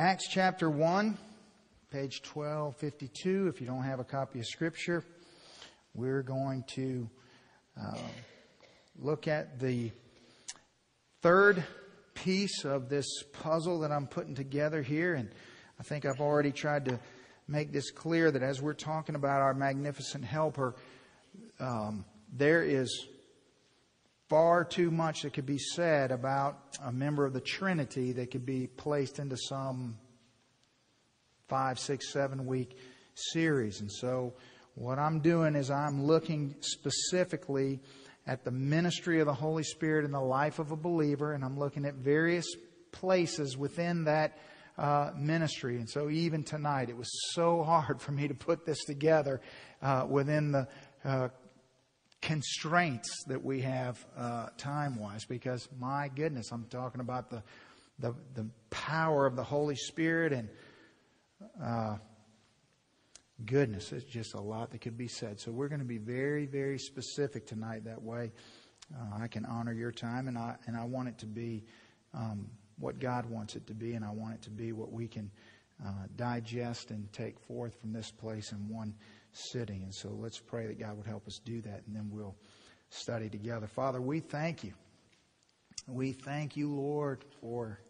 Acts chapter 1, page 1252. If you don't have a copy of Scripture, we're going to uh, look at the third piece of this puzzle that I'm putting together here. And I think I've already tried to make this clear that as we're talking about our magnificent helper, um, there is far too much that could be said about a member of the Trinity that could be placed into some five, six, seven week series. And so what I'm doing is I'm looking specifically at the ministry of the Holy Spirit in the life of a believer, and I'm looking at various places within that uh, ministry. And so even tonight, it was so hard for me to put this together uh, within the uh, constraints that we have uh, time wise because my goodness, I'm talking about the, the, the power of the Holy Spirit and uh, goodness, it's just a lot that could be said. So we're going to be very, very specific tonight. That way, uh, I can honor your time, and I and I want it to be um, what God wants it to be, and I want it to be what we can uh, digest and take forth from this place in one sitting. And so let's pray that God would help us do that, and then we'll study together. Father, we thank you. We thank you, Lord, for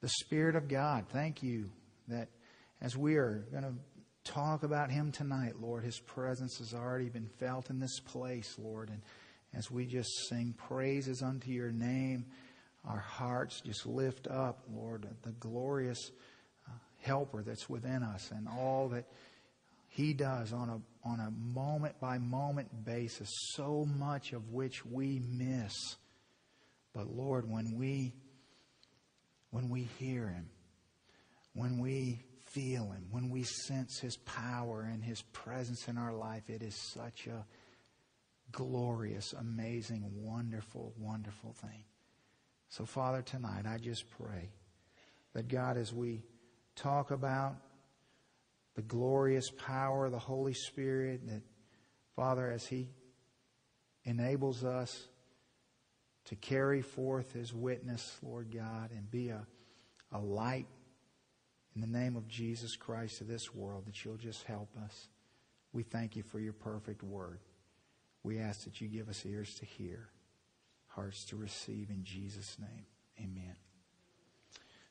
the Spirit of God. Thank you that as we are going to talk about Him tonight, Lord, His presence has already been felt in this place, Lord. And as we just sing praises unto your name, our hearts just lift up, Lord, the glorious uh, helper that's within us and all that he does on a, on a moment by moment basis, so much of which we miss. But Lord, when we, when we hear Him, when we feel Him, when we sense His power and His presence in our life, it is such a glorious, amazing, wonderful, wonderful thing. So, Father, tonight I just pray that God, as we talk about the glorious power of the Holy Spirit that, Father, as He enables us to carry forth His witness, Lord God, and be a, a light in the name of Jesus Christ to this world, that you'll just help us. We thank you for your perfect word. We ask that you give us ears to hear, hearts to receive in Jesus' name. Amen.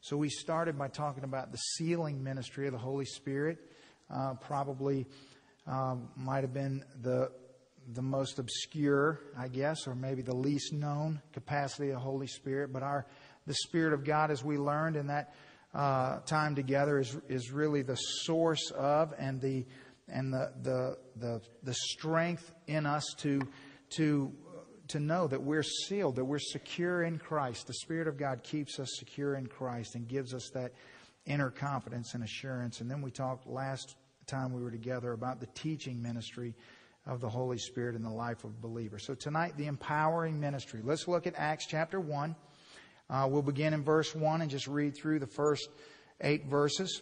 So we started by talking about the sealing ministry of the Holy Spirit uh, probably um, might have been the the most obscure, I guess, or maybe the least known capacity of the Holy Spirit. But our the Spirit of God, as we learned in that uh, time together, is is really the source of and the and the the the, the strength in us to to to know that we're sealed, that we're secure in Christ. The Spirit of God keeps us secure in Christ and gives us that inner confidence and assurance. And then we talked last time we were together about the teaching ministry of the Holy Spirit in the life of believers. So tonight, the empowering ministry. Let's look at Acts chapter 1. Uh, we'll begin in verse 1 and just read through the first eight verses.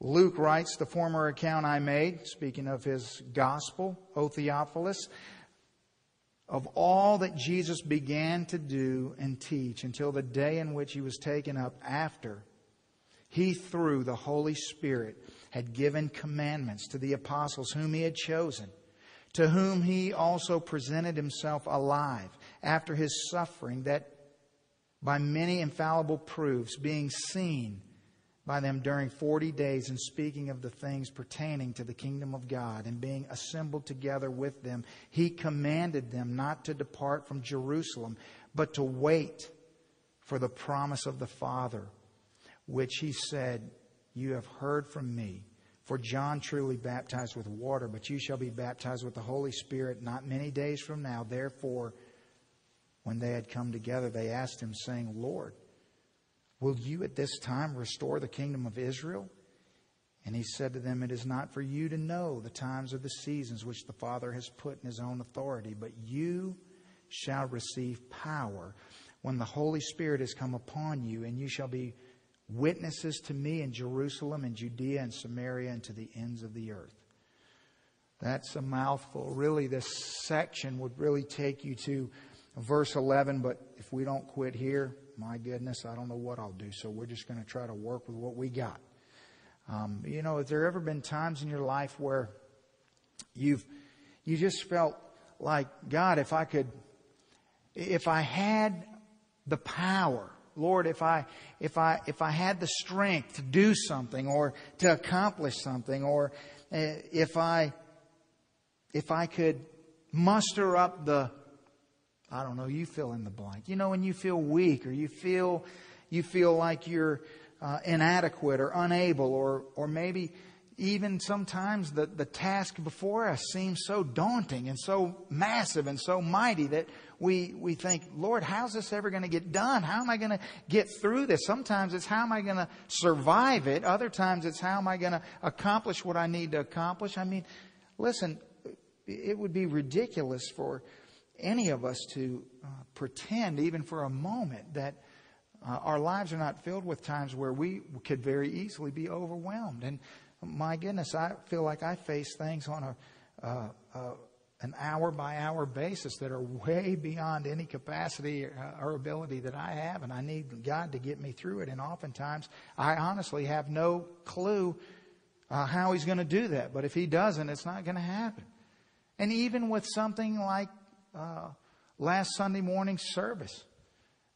Luke writes, The former account I made, speaking of his gospel, O Theophilus, of all that Jesus began to do and teach until the day in which he was taken up after he, through the Holy Spirit, had given commandments to the apostles whom he had chosen, to whom he also presented himself alive after his suffering, that by many infallible proofs, being seen by them during 40 days, and speaking of the things pertaining to the kingdom of God, and being assembled together with them, he commanded them not to depart from Jerusalem, but to wait for the promise of the Father which he said, You have heard from me. For John truly baptized with water, but you shall be baptized with the Holy Spirit not many days from now. Therefore, when they had come together, they asked him, saying, Lord, will you at this time restore the kingdom of Israel? And he said to them, It is not for you to know the times or the seasons which the Father has put in his own authority, but you shall receive power when the Holy Spirit has come upon you, and you shall be witnesses to me in Jerusalem and Judea and Samaria and to the ends of the earth. That's a mouthful. Really, this section would really take you to verse 11, but if we don't quit here, my goodness, I don't know what I'll do. So we're just going to try to work with what we got. Um, you know, have there ever been times in your life where you've you just felt like God, if I could, if I had the power, Lord, if I if I if I had the strength to do something or to accomplish something, or uh, if I if I could muster up the I don't know, you fill in the blank. You know, when you feel weak or you feel, you feel like you're uh, inadequate or unable or, or maybe even sometimes the, the task before us seems so daunting and so massive and so mighty that we, we think, Lord, how's this ever going to get done? How am I going to get through this? Sometimes it's how am I going to survive it? Other times it's how am I going to accomplish what I need to accomplish? I mean, listen, it would be ridiculous for any of us to uh, pretend, even for a moment, that uh, our lives are not filled with times where we could very easily be overwhelmed. And my goodness, I feel like I face things on a uh, uh an hour by hour basis that are way beyond any capacity or, uh, ability that I have, and I need God to get me through it. And oftentimes, I honestly have no clue uh, how He's going to do that. But if He doesn't, it's not going to happen. And even with something like uh, last Sunday morning service.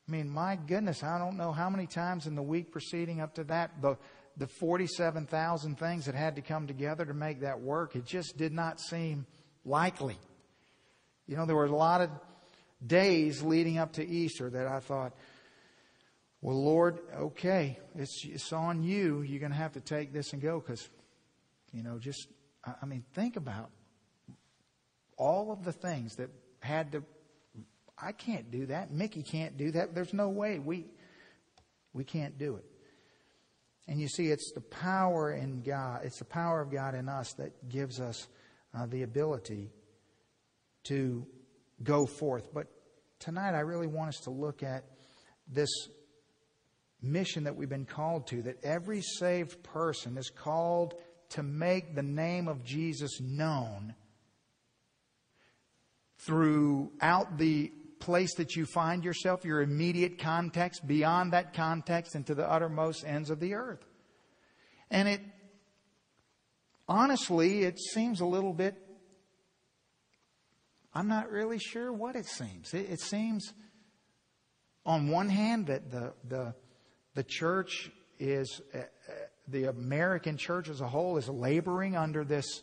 I mean, my goodness, I don't know how many times in the week preceding up to that, the, the 47,000 things that had to come together to make that work, it just did not seem likely. You know, there were a lot of days leading up to Easter that I thought, well, Lord, okay, it's, it's on you. You're going to have to take this and go because, you know, just, I mean, think about all of the things that had to, I can't do that. Mickey can't do that. There's no way. We, we can't do it. And you see, it's the power in God, it's the power of God in us that gives us uh, the ability to go forth. But tonight, I really want us to look at this mission that we've been called to, that every saved person is called to make the name of Jesus known throughout the place that you find yourself, your immediate context, beyond that context, and to the uttermost ends of the earth. And it, honestly, it seems a little bit, I'm not really sure what it seems. It, it seems, on one hand, that the, the, the church is, uh, uh the American church as a whole is laboring under this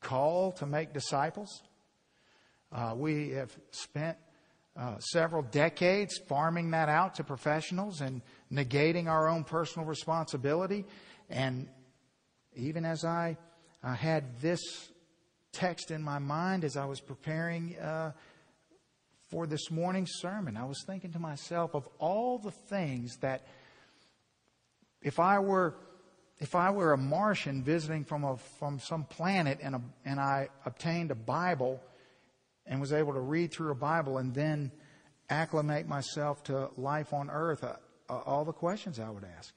call to make disciples. Uh, we have spent uh, several decades farming that out to professionals and negating our own personal responsibility. And even as I uh, had this text in my mind as I was preparing uh, for this morning's sermon, I was thinking to myself of all the things that if I were if I were a Martian visiting from a, from some planet and a, and I obtained a Bible and was able to read through a Bible and then acclimate myself to life on earth, uh, uh, all the questions I would ask.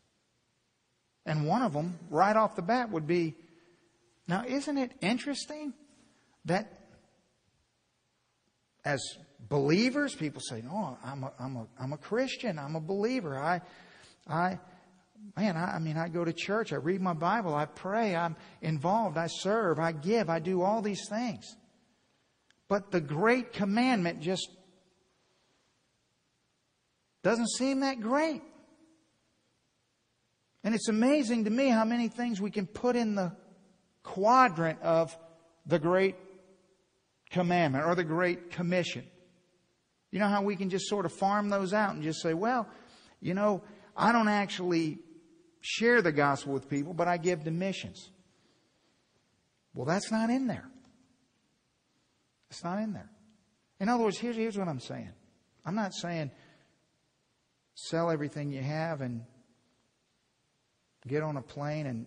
And one of them, right off the bat, would be now, isn't it interesting that as believers, people say, No, I'm a, I'm a, I'm a Christian, I'm a believer. I, I, man, I, I mean, I go to church, I read my Bible, I pray, I'm involved, I serve, I give, I do all these things. But the great commandment just doesn't seem that great. And it's amazing to me how many things we can put in the quadrant of the great commandment or the great commission. You know how we can just sort of farm those out and just say, well, you know, I don't actually share the gospel with people, but I give to missions. Well, that's not in there. It's not in there. In other words, here's, here's what I'm saying. I'm not saying sell everything you have and get on a plane and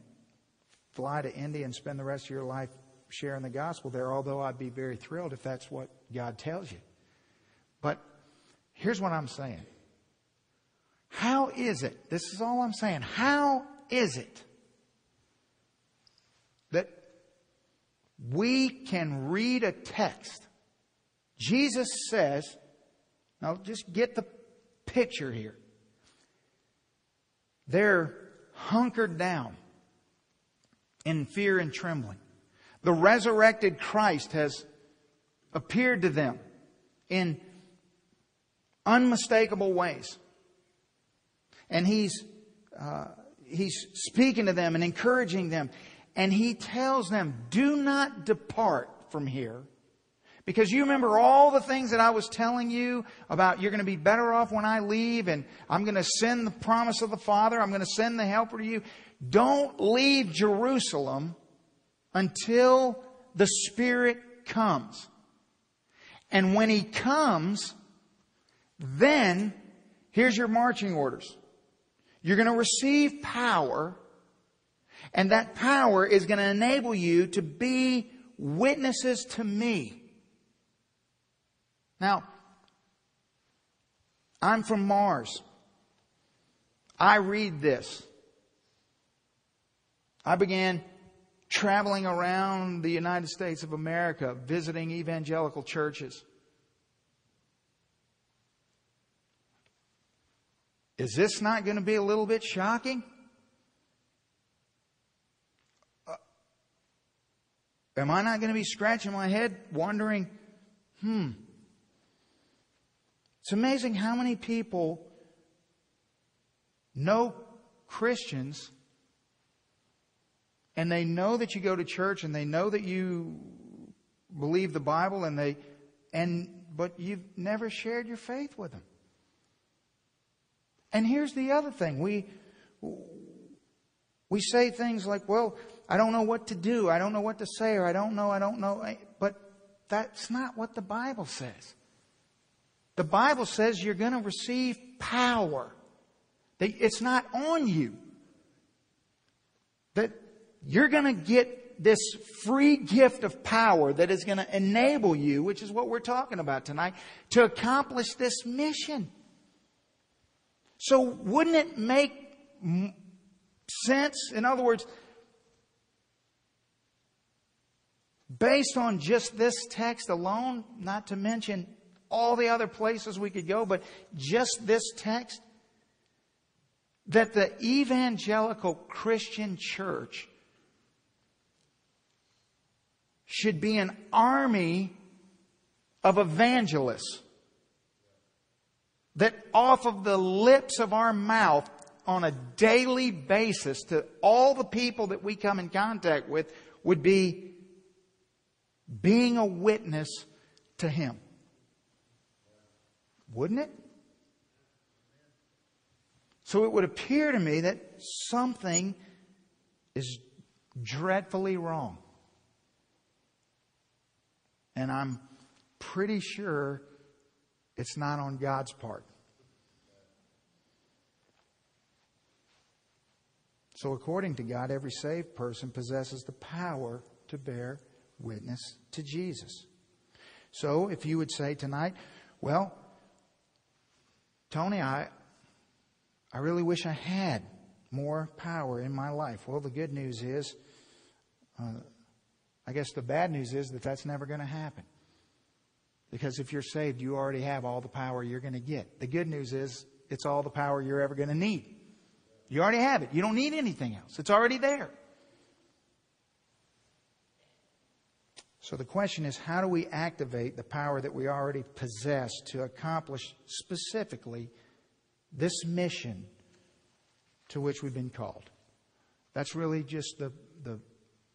fly to India and spend the rest of your life sharing the gospel there, although I'd be very thrilled if that's what God tells you. But here's what I'm saying. How is it, this is all I'm saying, how is it that we can read a text. Jesus says, now just get the picture here. They're hunkered down in fear and trembling. The resurrected Christ has appeared to them in unmistakable ways. And he's, uh, he's speaking to them and encouraging them. And he tells them, do not depart from here. Because you remember all the things that I was telling you about you're going to be better off when I leave and I'm going to send the promise of the Father. I'm going to send the helper to you. Don't leave Jerusalem until the Spirit comes. And when He comes, then here's your marching orders. You're going to receive power, and that power is going to enable you to be witnesses to me. Now, I'm from Mars. I read this. I began traveling around the United States of America, visiting evangelical churches. Is this not going to be a little bit shocking? Uh, am I not going to be scratching my head wondering, hmm, it's amazing how many people know Christians and they know that you go to church and they know that you believe the Bible and they and but you've never shared your faith with them. And here's the other thing. We, we say things like, well, I don't know what to do. I don't know what to say, or I don't know, I don't know. But that's not what the Bible says. The Bible says you're going to receive power. It's not on you. That you're going to get this free gift of power that is going to enable you, which is what we're talking about tonight, to accomplish this mission. So wouldn't it make sense? In other words, based on just this text alone, not to mention all the other places we could go, but just this text, that the evangelical Christian church should be an army of evangelists that off of the lips of our mouth on a daily basis to all the people that we come in contact with would be being a witness to Him. Wouldn't it? So it would appear to me that something is dreadfully wrong. And I'm pretty sure it's not on God's part. So, according to God, every saved person possesses the power to bear witness to Jesus. So, if you would say tonight, well, Tony, I, I really wish I had more power in my life. Well, the good news is, uh, I guess the bad news is that that's never going to happen. Because if you're saved, you already have all the power you're going to get. The good news is it's all the power you're ever going to need. You already have it. You don't need anything else. It's already there. So the question is how do we activate the power that we already possess to accomplish specifically this mission to which we've been called? That's really just the, the,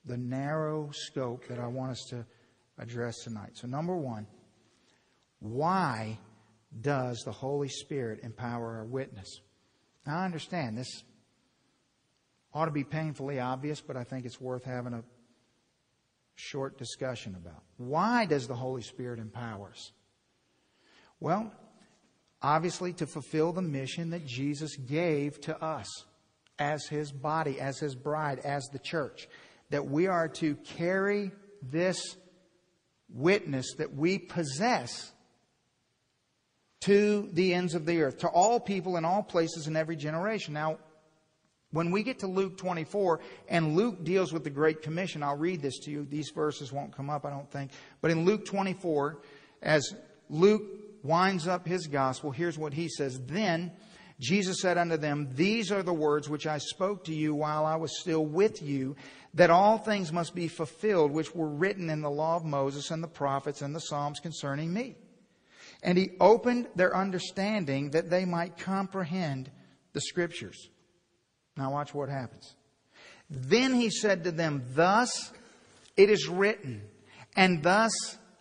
the narrow scope that I want us to address tonight. So, number one, why does the Holy Spirit empower our witness? Now, I understand this ought to be painfully obvious, but I think it's worth having a short discussion about. Why does the Holy Spirit empower us? Well, obviously to fulfill the mission that Jesus gave to us as His body, as His bride, as the church. That we are to carry this witness that we possess to the ends of the earth, to all people in all places in every generation. Now, when we get to Luke 24, and Luke deals with the Great Commission, I'll read this to you. These verses won't come up, I don't think. But in Luke 24, as Luke winds up his gospel, here's what he says. Then Jesus said unto them, These are the words which I spoke to you while I was still with you, that all things must be fulfilled which were written in the law of Moses and the prophets and the Psalms concerning me. And he opened their understanding that they might comprehend the scriptures. Now watch what happens. Then he said to them, Thus it is written, and thus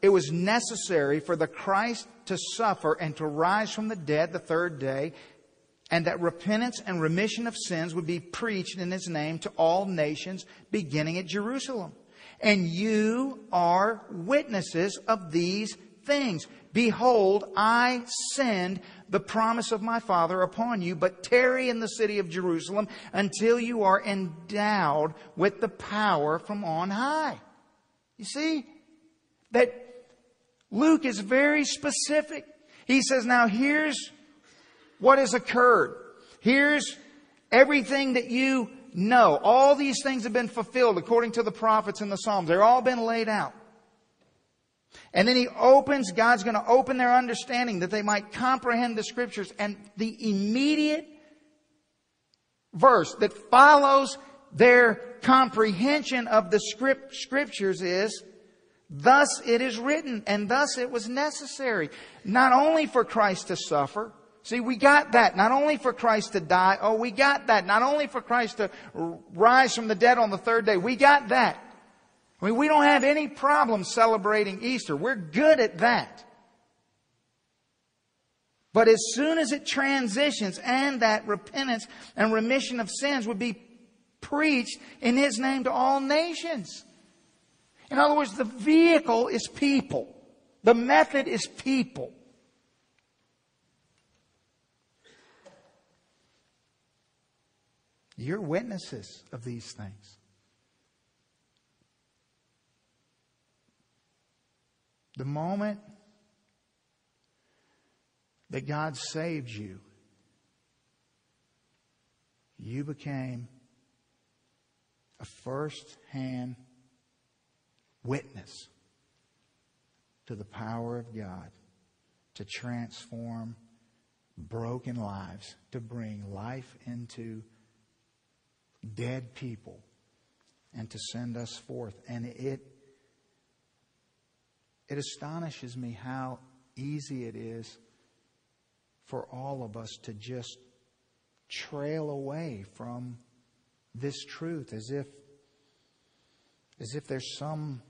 it was necessary for the Christ to suffer and to rise from the dead the third day, and that repentance and remission of sins would be preached in his name to all nations, beginning at Jerusalem. And you are witnesses of these things. Behold, I send the promise of my Father upon you, but tarry in the city of Jerusalem until you are endowed with the power from on high. You see? That Luke is very specific. He says, now here's what has occurred. Here's everything that you know. All these things have been fulfilled according to the prophets and the Psalms. They're all been laid out. And then he opens, God's going to open their understanding that they might comprehend the scriptures. And the immediate verse that follows their comprehension of the script, scriptures is, thus it is written, and thus it was necessary, not only for Christ to suffer, See, we got that. Not only for Christ to die, oh, we got that. Not only for Christ to rise from the dead on the third day, we got that. I mean, we don't have any problem celebrating Easter. We're good at that. But as soon as it transitions and that repentance and remission of sins would be preached in His name to all nations. In other words, the vehicle is people. The method is people. You're witnesses of these things. The moment that God saved you, you became a first hand witness to the power of God to transform broken lives, to bring life into dead people and to send us forth. And it, it astonishes me how easy it is for all of us to just trail away from this truth as if as if there's some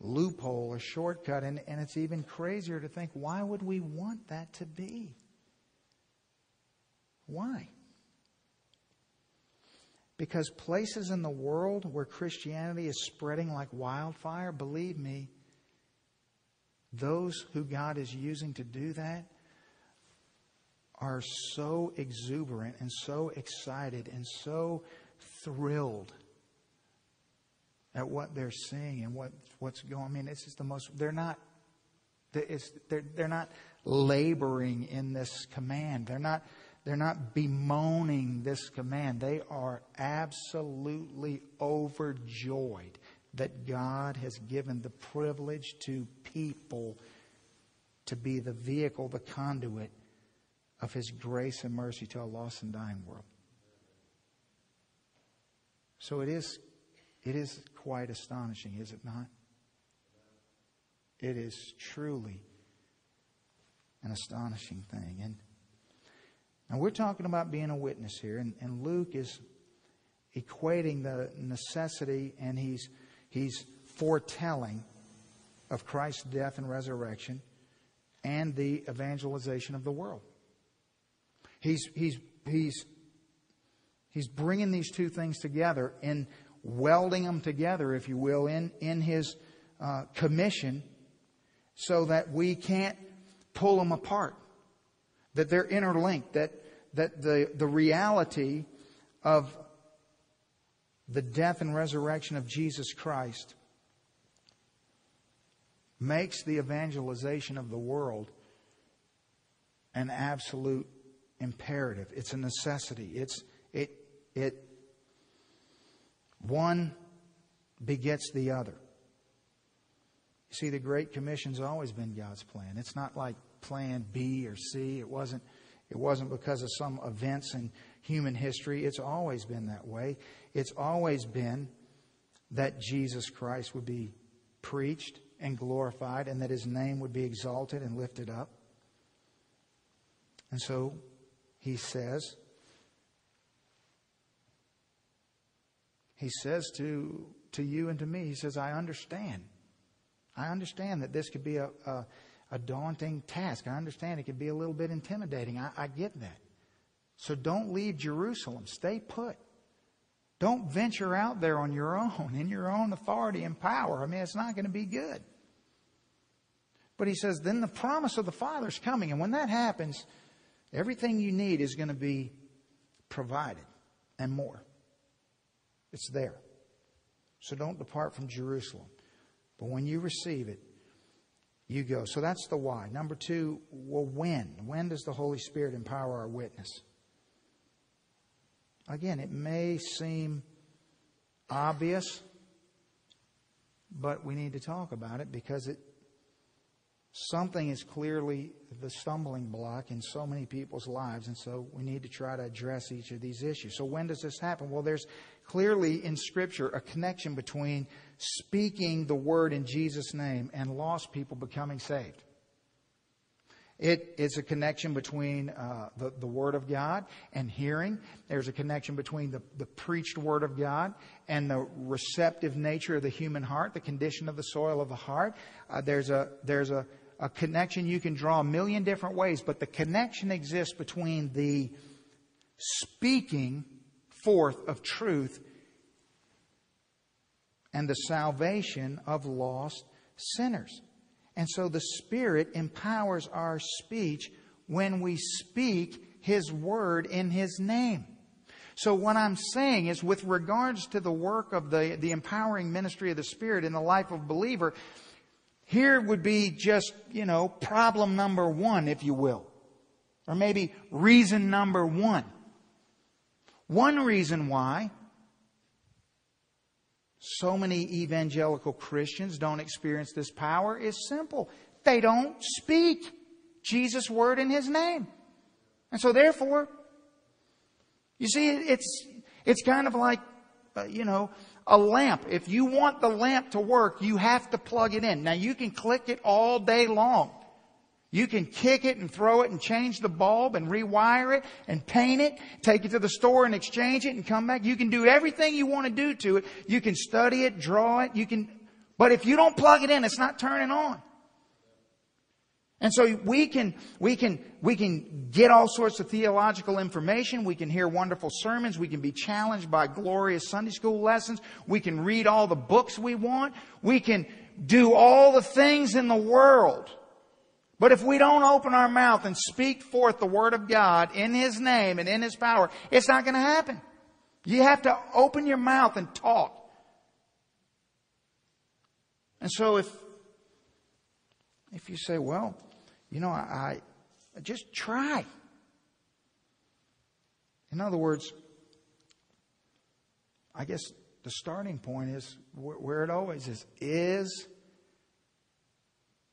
loophole or shortcut and, and it's even crazier to think why would we want that to be? Why because places in the world where Christianity is spreading like wildfire, believe me, those who God is using to do that are so exuberant and so excited and so thrilled at what they're seeing and what, what's going. On. I mean, it's just the most. They're not. It's, they're, they're not laboring in this command. They're not they're not bemoaning this command. They are absolutely overjoyed that God has given the privilege to people to be the vehicle, the conduit of His grace and mercy to a lost and dying world. So it is, it is quite astonishing, is it not? It is truly an astonishing thing. And now, we're talking about being a witness here, and, and Luke is equating the necessity and he's, he's foretelling of Christ's death and resurrection and the evangelization of the world. He's, he's, he's, he's bringing these two things together and welding them together, if you will, in, in his uh, commission so that we can't pull them apart that they're interlinked, that, that the, the reality of the death and resurrection of Jesus Christ makes the evangelization of the world an absolute imperative. It's a necessity. It's, it, it, one begets the other. You see, the Great Commission's always been God's plan. It's not like plan B or C. It wasn't, it wasn't because of some events in human history. It's always been that way. It's always been that Jesus Christ would be preached and glorified and that his name would be exalted and lifted up. And so he says, he says to, to you and to me, he says, I understand. I understand that this could be a, a, a daunting task. I understand it could be a little bit intimidating. I, I get that. So don't leave Jerusalem. Stay put. Don't venture out there on your own, in your own authority and power. I mean, it's not going to be good. But he says, then the promise of the Father is coming. And when that happens, everything you need is going to be provided and more. It's there. So don't depart from Jerusalem. But when you receive it, you go. So that's the why. Number two, well, when? When does the Holy Spirit empower our witness? Again, it may seem obvious, but we need to talk about it because it something is clearly the stumbling block in so many people's lives, and so we need to try to address each of these issues. So, when does this happen? Well, there's clearly in Scripture a connection between speaking the word in Jesus' name and lost people becoming saved. It is a connection between uh, the, the Word of God and hearing. There's a connection between the, the preached Word of God and the receptive nature of the human heart, the condition of the soil of the heart. Uh, there's a, there's a, a connection you can draw a million different ways, but the connection exists between the speaking forth of truth and the salvation of lost sinners. And so the Spirit empowers our speech when we speak His Word in His name. So what I'm saying is with regards to the work of the, the empowering ministry of the Spirit in the life of a believer, here would be just, you know, problem number one, if you will. Or maybe reason number one. One reason why so many evangelical Christians don't experience this power is simple. They don't speak Jesus' word in His name. And so therefore, you see, it's, it's kind of like, uh, you know, a lamp. If you want the lamp to work, you have to plug it in. Now you can click it all day long. You can kick it and throw it and change the bulb and rewire it and paint it, take it to the store and exchange it and come back. You can do everything you want to do to it. You can study it, draw it, you can, but if you don't plug it in, it's not turning on. And so we can, we can, we can get all sorts of theological information. We can hear wonderful sermons. We can be challenged by glorious Sunday school lessons. We can read all the books we want. We can do all the things in the world. But if we don't open our mouth and speak forth the Word of God in His name and in His power, it's not going to happen. You have to open your mouth and talk. And so if, if you say, well, you know, I, I just try. In other words, I guess the starting point is where it always is. Is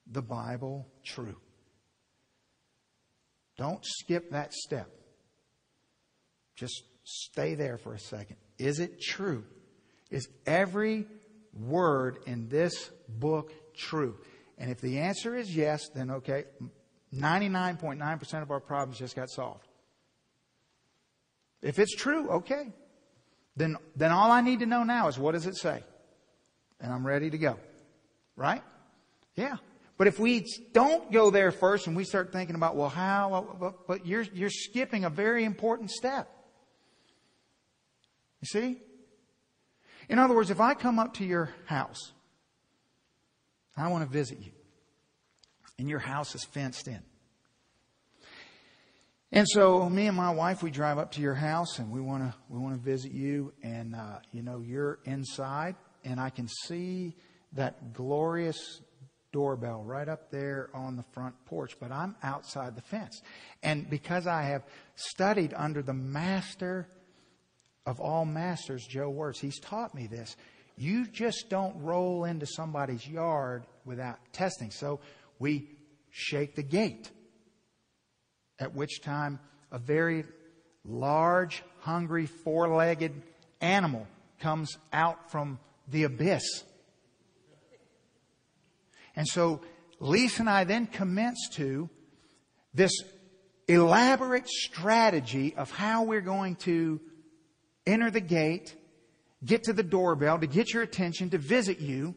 the Bible true? Don't skip that step. Just stay there for a second. Is it true? Is every word in this book true? And if the answer is yes, then okay, 99.9% of our problems just got solved. If it's true, okay. Then, then all I need to know now is what does it say? And I'm ready to go. Right? Yeah. But if we don't go there first and we start thinking about, well, how, but you're, you're skipping a very important step. You see? In other words, if I come up to your house, I want to visit you, and your house is fenced in. And so me and my wife, we drive up to your house and we want to, we want to visit you and, uh, you know, you're inside and I can see that glorious doorbell right up there on the front porch, but I'm outside the fence. And because I have studied under the master of all masters, Joe Wirtz, he's taught me this. You just don't roll into somebody's yard without testing. So we shake the gate. At which time a very large, hungry, four-legged animal comes out from the abyss. And so Lisa and I then commence to this elaborate strategy of how we're going to enter the gate, get to the doorbell, to get your attention, to visit you.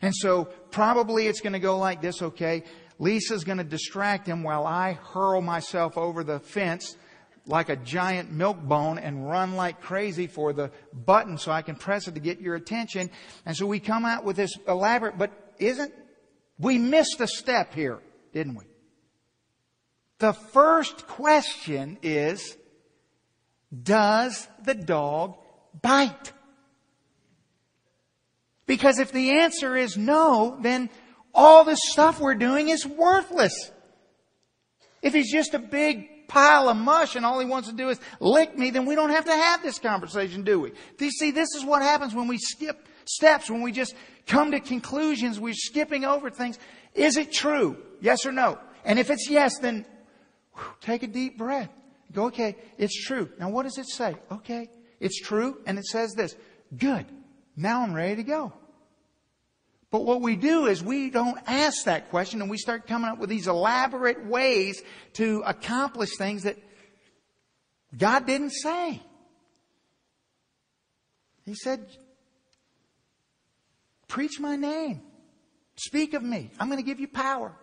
And so probably it's going to go like this, okay? Lisa's going to distract him while I hurl myself over the fence like a giant milk bone and run like crazy for the button so I can press it to get your attention. And so we come out with this elaborate, but isn't, we missed a step here, didn't we? The first question is, does the dog bite? Because if the answer is no, then all this stuff we're doing is worthless. If he's just a big pile of mush and all he wants to do is lick me, then we don't have to have this conversation, do we? Do you see, this is what happens when we skip steps, when we just come to conclusions, we're skipping over things. Is it true? Yes or no? And if it's yes, then whew, take a deep breath. Go, okay, it's true. Now what does it say? Okay, it's true, and it says this. Good. Now I'm ready to go. But what we do is we don't ask that question and we start coming up with these elaborate ways to accomplish things that God didn't say. He said, preach my name. Speak of me. I'm going to give you power.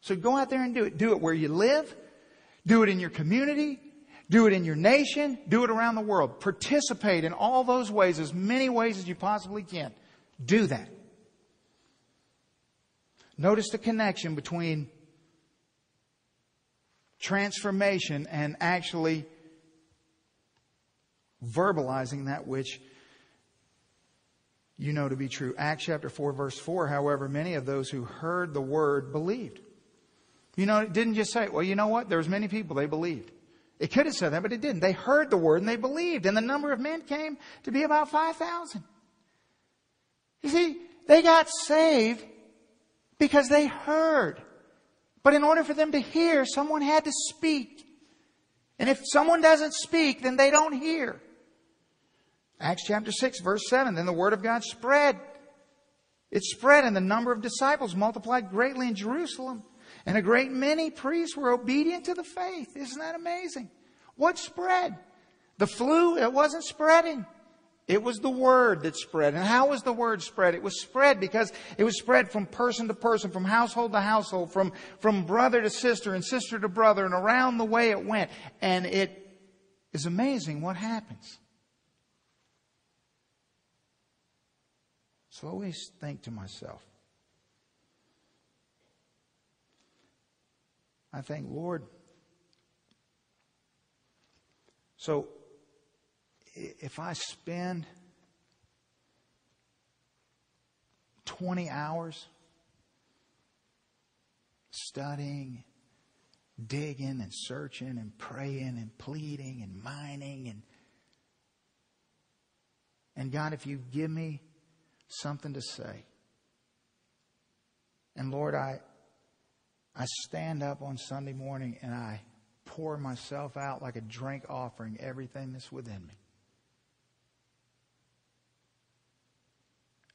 So go out there and do it. Do it where you live. Do it in your community. Do it in your nation. Do it around the world. Participate in all those ways, as many ways as you possibly can. Do that. Notice the connection between transformation and actually verbalizing that which you know to be true. Acts chapter 4 verse 4, however, many of those who heard the word believed. You know, it didn't just say, well, you know what? There was many people, they believed. It could have said that, but it didn't. They heard the word and they believed. And the number of men came to be about 5,000. You see, they got saved because they heard. But in order for them to hear, someone had to speak. And if someone doesn't speak, then they don't hear. Acts chapter 6 verse 7, then the word of God spread. It spread and the number of disciples multiplied greatly in Jerusalem. And a great many priests were obedient to the faith. Isn't that amazing? What spread? The flu, it wasn't spreading. It was the word that spread. And how was the word spread? It was spread because it was spread from person to person, from household to household, from, from brother to sister and sister to brother, and around the way it went. And it is amazing what happens. So I always think to myself, I think, Lord, so if I spend 20 hours studying, digging and searching and praying and pleading and mining and and God, if you give me something to say, and Lord, I I stand up on Sunday morning and I pour myself out like a drink offering everything that's within me.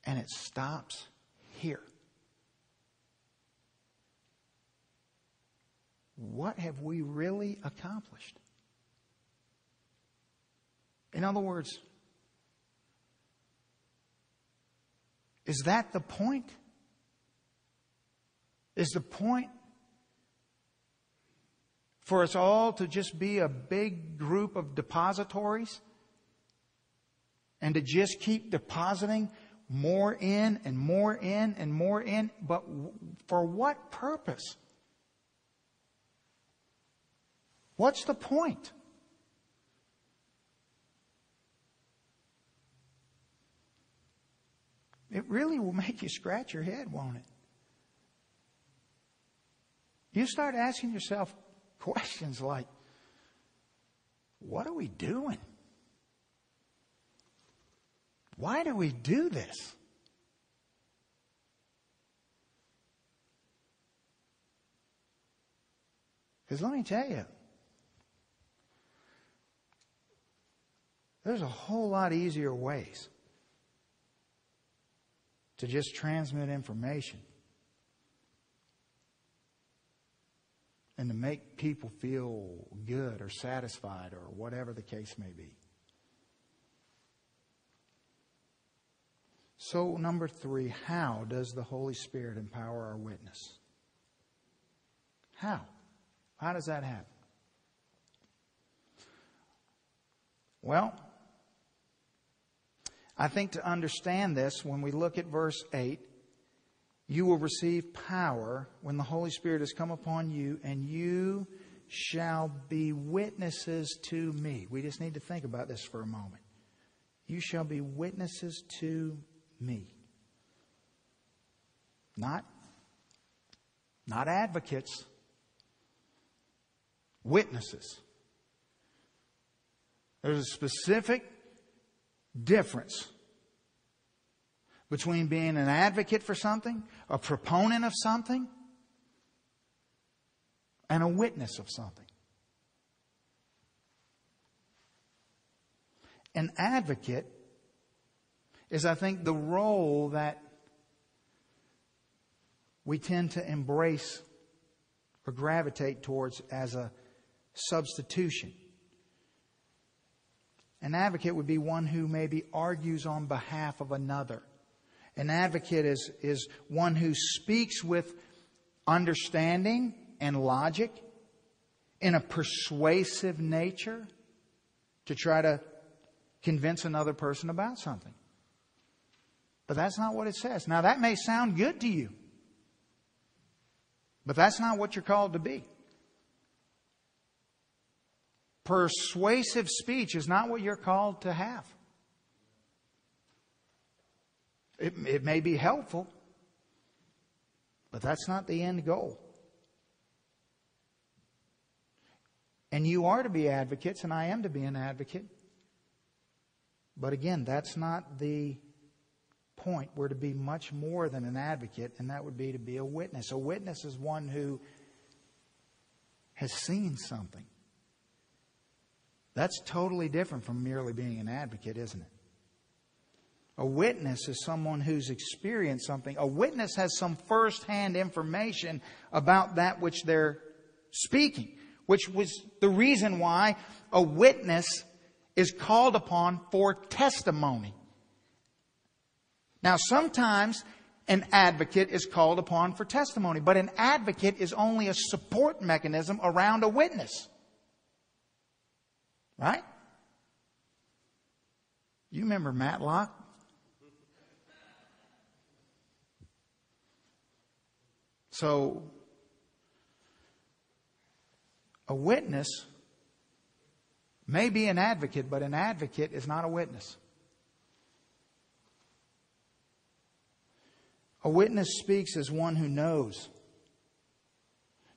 And it stops here. What have we really accomplished? In other words, is that the point? Is the point for us all to just be a big group of depositories and to just keep depositing more in and more in and more in. But for what purpose? What's the point? It really will make you scratch your head, won't it? You start asking yourself questions like, what are we doing? Why do we do this? Because let me tell you, there's a whole lot easier ways to just transmit information and to make people feel good or satisfied or whatever the case may be. So, number three, how does the Holy Spirit empower our witness? How? How does that happen? Well, I think to understand this, when we look at verse 8, you will receive power when the Holy Spirit has come upon you, and you shall be witnesses to me. We just need to think about this for a moment. You shall be witnesses to me. Not, not advocates, witnesses. There's a specific difference between being an advocate for something, a proponent of something, and a witness of something. An advocate is, I think, the role that we tend to embrace or gravitate towards as a substitution. An advocate would be one who maybe argues on behalf of another. An advocate is, is one who speaks with understanding and logic in a persuasive nature to try to convince another person about something. But that's not what it says. Now, that may sound good to you, but that's not what you're called to be. Persuasive speech is not what you're called to have. It, it may be helpful, but that's not the end goal. And you are to be advocates, and I am to be an advocate. But again, that's not the point. We're to be much more than an advocate, and that would be to be a witness. A witness is one who has seen something. That's totally different from merely being an advocate, isn't it? A witness is someone who's experienced something. A witness has some firsthand information about that which they're speaking, which was the reason why a witness is called upon for testimony. Now, sometimes an advocate is called upon for testimony, but an advocate is only a support mechanism around a witness. Right? You remember Matlock? So, a witness may be an advocate, but an advocate is not a witness. A witness speaks as one who knows.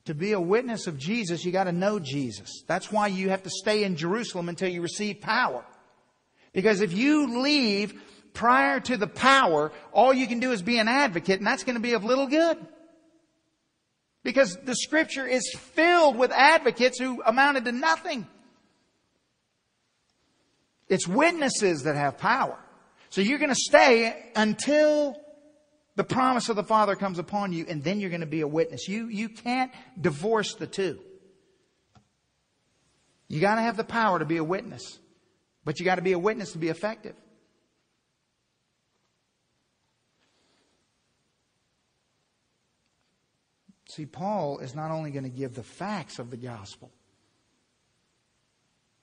To be a witness of Jesus, you got to know Jesus. That's why you have to stay in Jerusalem until you receive power. Because if you leave prior to the power, all you can do is be an advocate, and that's going to be of little good. Because the scripture is filled with advocates who amounted to nothing. It's witnesses that have power. So you're going to stay until the promise of the Father comes upon you, and then you're going to be a witness. You, you can't divorce the two. You got to have the power to be a witness, but you got to be a witness to be effective. See, Paul is not only going to give the facts of the gospel.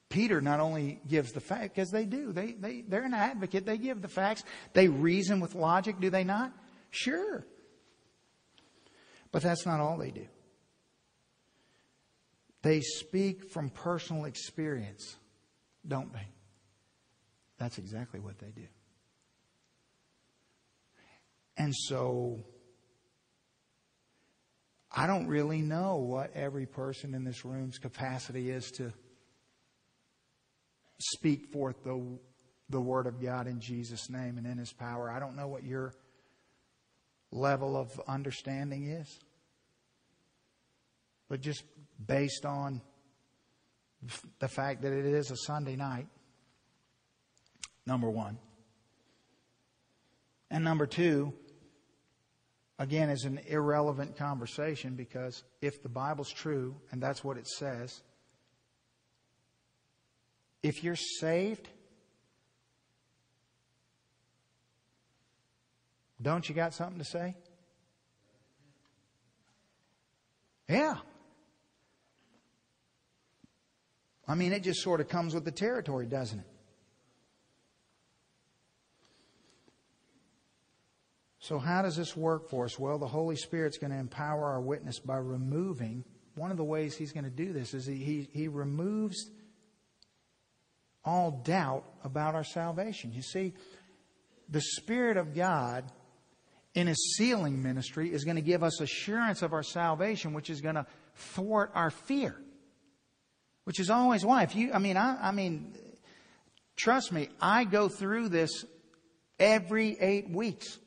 Peter not only gives the facts, because they do. They, they, they're an advocate. They give the facts. They reason with logic, do they not? Sure. But that's not all they do. They speak from personal experience, don't they? That's exactly what they do. And so, I don't really know what every person in this room's capacity is to speak forth the, the Word of God in Jesus' name and in His power. I don't know what your level of understanding is, but just based on the fact that it is a Sunday night, number one. And number two, again, is an irrelevant conversation because if the Bible's true, and that's what it says, if you're saved, don't you got something to say? Yeah. I mean, it just sort of comes with the territory, doesn't it? So, how does this work for us? Well, the Holy Spirit's going to empower our witness by removing. One of the ways He's going to do this is He, he, removes all doubt about our salvation. You see, the Spirit of God in His sealing ministry is going to give us assurance of our salvation, which is going to thwart our fear. Which is always why. If you, I mean, I, I mean, trust me, I go through this every eight weeks.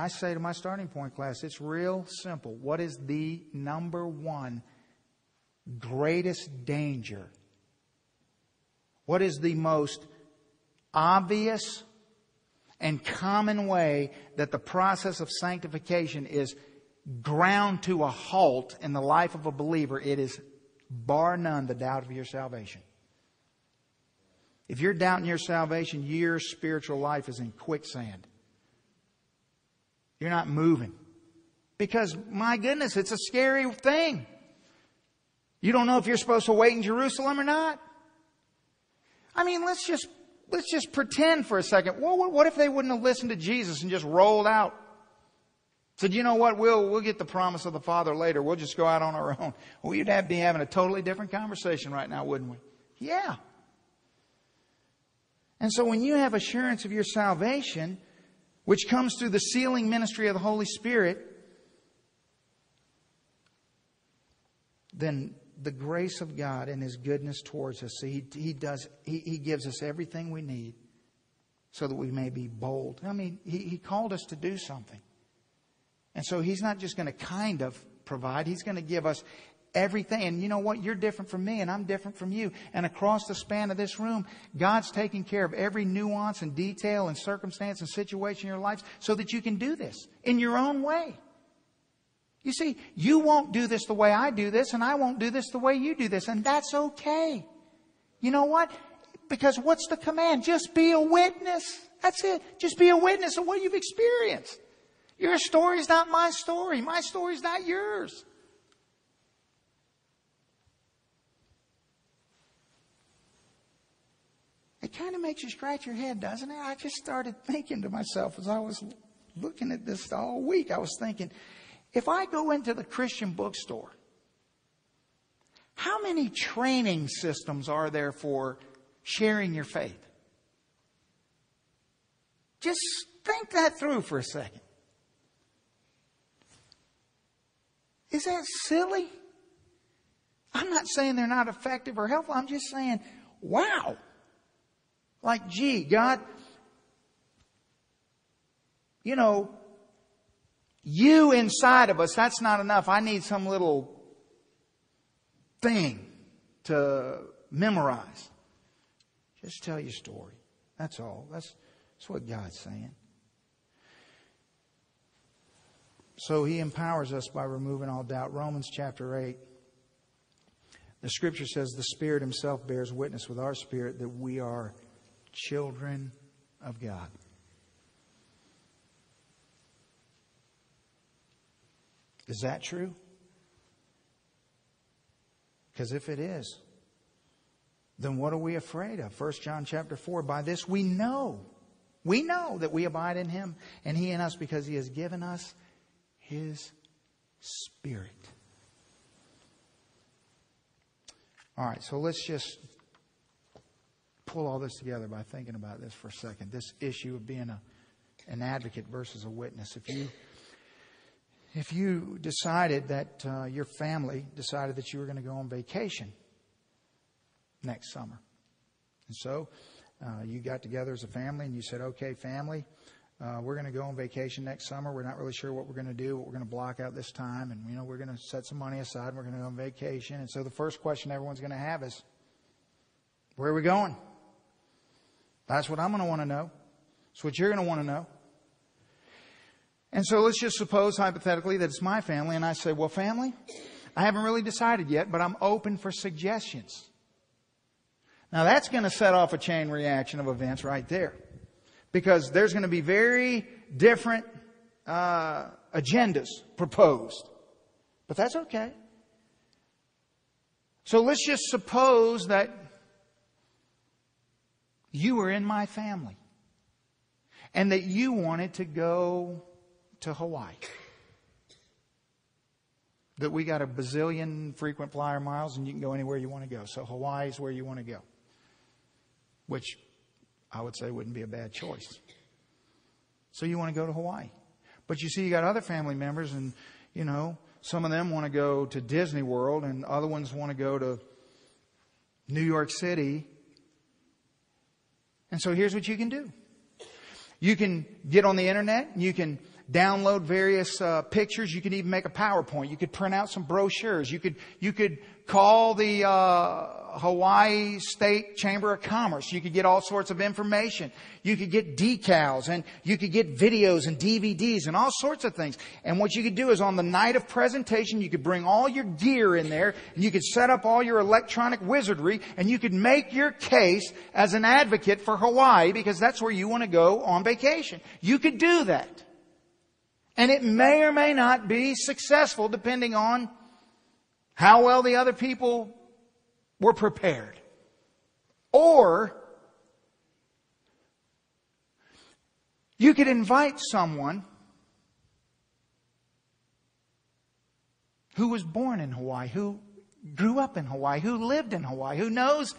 I say to my starting point class, it's real simple. What is the number one greatest danger? What is the most obvious and common way that the process of sanctification is ground to a halt in the life of a believer? It is bar none the doubt of your salvation. If you're doubting your salvation, your spiritual life is in quicksand. You're not moving. Because, my goodness, it's a scary thing. You don't know if you're supposed to wait in Jerusalem or not. I mean, let's just, let's just pretend for a second. What if they wouldn't have listened to Jesus and just rolled out? Said, you know what, we'll, we'll get the promise of the Father later. We'll just go out on our own. We'd have be having a totally different conversation right now, wouldn't we? Yeah. And so when you have assurance of your salvation, which comes through the sealing ministry of the Holy Spirit, then the grace of God and His goodness towards us, He, he does, he, he gives us everything we need so that we may be bold. I mean, He, he called us to do something. And so He's not just going to kind of provide, He's going to give us everything. And you know what? You're different from me and I'm different from you. And across the span of this room, God's taking care of every nuance and detail and circumstance and situation in your life so that you can do this in your own way. You see, you won't do this the way I do this and I won't do this the way you do this. And that's okay. You know what? Because what's the command? Just be a witness. That's it. Just be a witness of what you've experienced. Your story is not my story. My story is not yours. It kind of makes you scratch your head, doesn't it? I just started thinking to myself as I was looking at this all week. I was thinking, if I go into the Christian bookstore, how many training systems are there for sharing your faith? Just think that through for a second. Is that silly? I'm not saying they're not effective or helpful. I'm just saying, wow. Like, gee, God, you know, you inside of us, that's not enough. I need some little thing to memorize. Just tell your story. That's all. That's, that's what God's saying. So he empowers us by removing all doubt. Romans chapter 8. The scripture says the Spirit Himself bears witness with our spirit that we are children of God. Is that true? Because if it is, then what are we afraid of? 1 John chapter 4, by this we know, we know that we abide in him and he in us because he has given us his spirit. All right, so let's just pull all this together by thinking about this for a second. This issue of being a, an advocate versus a witness. If you if you decided that uh, your family decided that you were going to go on vacation next summer, And so uh, you got together as a family and you said, okay, family, uh, we're going to go on vacation next summer. We're not really sure what we're going to do, but we're going to block out this time, and you know we're going to set some money aside. and We're going to go on vacation. And so the first question everyone's going to have is, where are we going? That's what I'm going to want to know. That's what you're going to want to know. And so let's just suppose hypothetically that it's my family, and I say, well, family, I haven't really decided yet, but I'm open for suggestions. Now that's going to set off a chain reaction of events right there. Because there's going to be very different uh, agendas proposed. But that's okay. So let's just suppose that you were in my family and that you wanted to go to Hawaii. That we got a bazillion frequent flyer miles and you can go anywhere you want to go. So Hawaii is where you want to go. Which I would say wouldn't be a bad choice. So you want to go to Hawaii. But you see, you got other family members and, you know, some of them want to go to Disney World and other ones want to go to New York City. And so here's what you can do. You can get on the internet. You can download various uh, pictures. You could even make a PowerPoint. You could print out some brochures. You could you could call the uh, Hawaii State Chamber of Commerce. You could get all sorts of information. You could get decals and you could get videos and DVDs and all sorts of things. And what you could do is on the night of presentation, you could bring all your gear in there and you could set up all your electronic wizardry and you could make your case as an advocate for Hawaii because that's where you want to go on vacation. You could do that. And it may or may not be successful depending on how well the other people were prepared. Or you could invite someone who was born in Hawaii, who grew up in Hawaii, who lived in Hawaii, who knows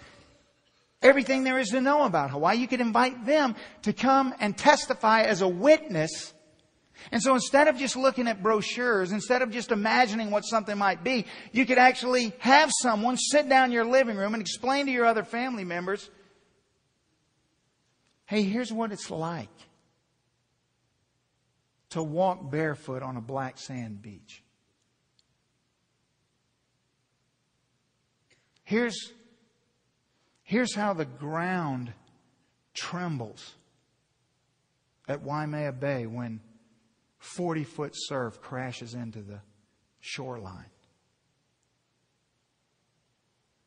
everything there is to know about Hawaii. You could invite them to come and testify as a witness and so instead of just looking at brochures, instead of just imagining what something might be, you could actually have someone sit down in your living room and explain to your other family members, hey, here's what it's like to walk barefoot on a black sand beach. Here's, here's how the ground trembles at Waimea Bay when 40 foot surf crashes into the shoreline.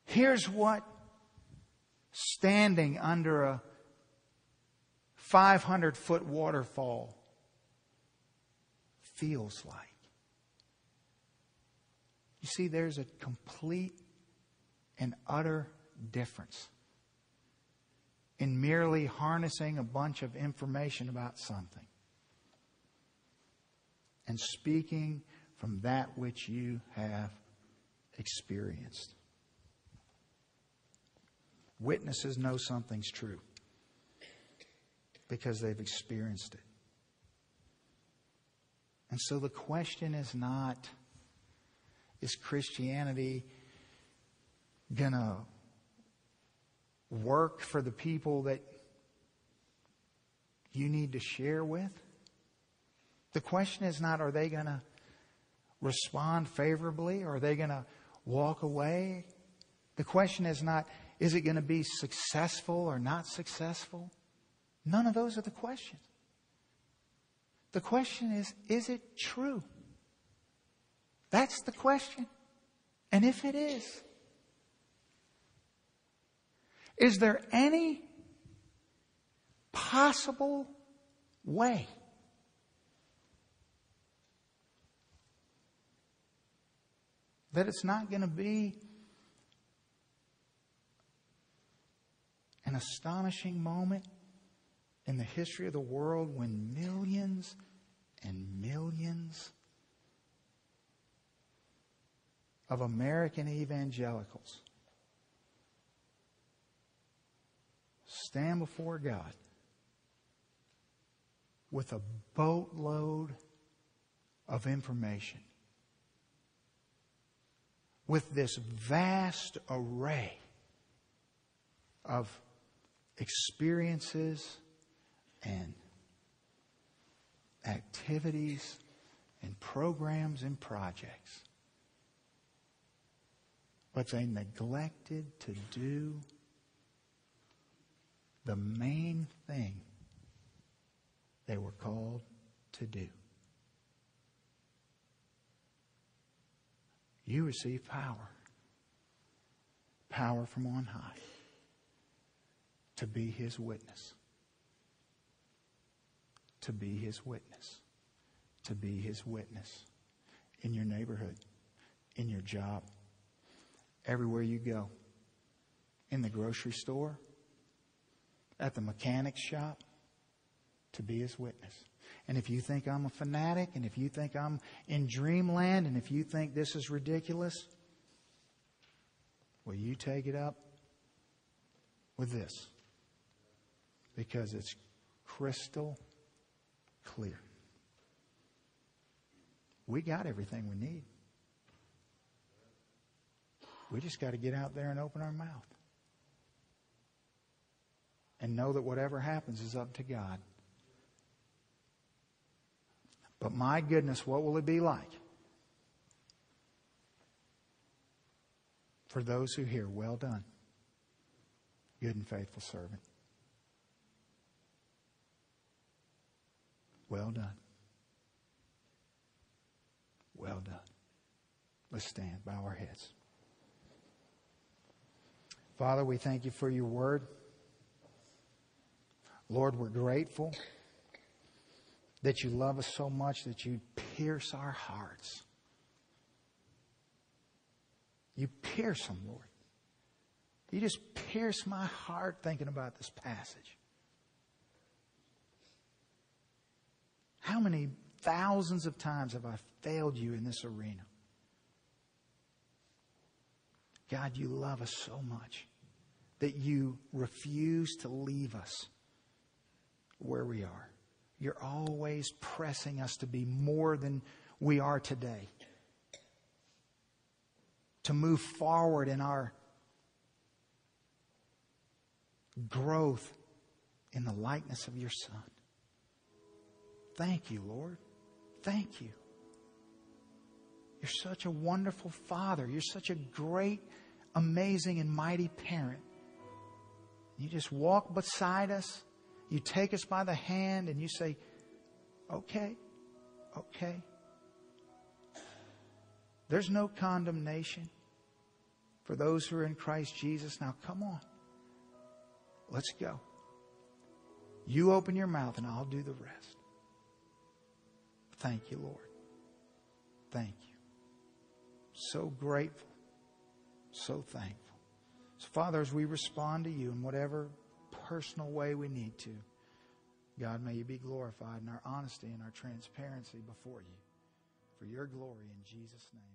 Here's what standing under a 500 foot waterfall feels like. You see, there's a complete and utter difference in merely harnessing a bunch of information about something and speaking from that which you have experienced. Witnesses know something's true because they've experienced it. And so the question is not, is Christianity going to work for the people that you need to share with? The question is not, are they going to respond favorably? Or are they going to walk away? The question is not, is it going to be successful or not successful? None of those are the questions. The question is, is it true? That's the question. And if it is, is there any possible way that it's not going to be an astonishing moment in the history of the world when millions and millions of American evangelicals stand before God with a boatload of information with this vast array of experiences and activities and programs and projects. But they neglected to do the main thing they were called to do. You receive power. Power from on high to be his witness. To be his witness. To be his witness in your neighborhood, in your job, everywhere you go, in the grocery store, at the mechanic shop, to be his witness. And if you think I'm a fanatic, and if you think I'm in dreamland, and if you think this is ridiculous, will you take it up with this? Because it's crystal clear. We got everything we need. We just got to get out there and open our mouth. And know that whatever happens is up to God. But my goodness, what will it be like for those who hear, well done, good and faithful servant? Well done. Well done. Let's stand, bow our heads. Father, we thank you for your word. Lord, we're grateful that you love us so much that you pierce our hearts. You pierce them, Lord. You just pierce my heart thinking about this passage. How many thousands of times have I failed you in this arena? God, you love us so much that you refuse to leave us where we are. You're always pressing us to be more than we are today. To move forward in our growth in the likeness of your Son. Thank you, Lord. Thank you. You're such a wonderful Father. You're such a great, amazing, and mighty parent. You just walk beside us you take us by the hand and you say, okay, okay. There's no condemnation for those who are in Christ Jesus. Now come on. Let's go. You open your mouth and I'll do the rest. Thank you, Lord. Thank you. So grateful. So thankful. So, Father, as we respond to you in whatever personal way we need to. God, may you be glorified in our honesty and our transparency before you. For your glory in Jesus' name.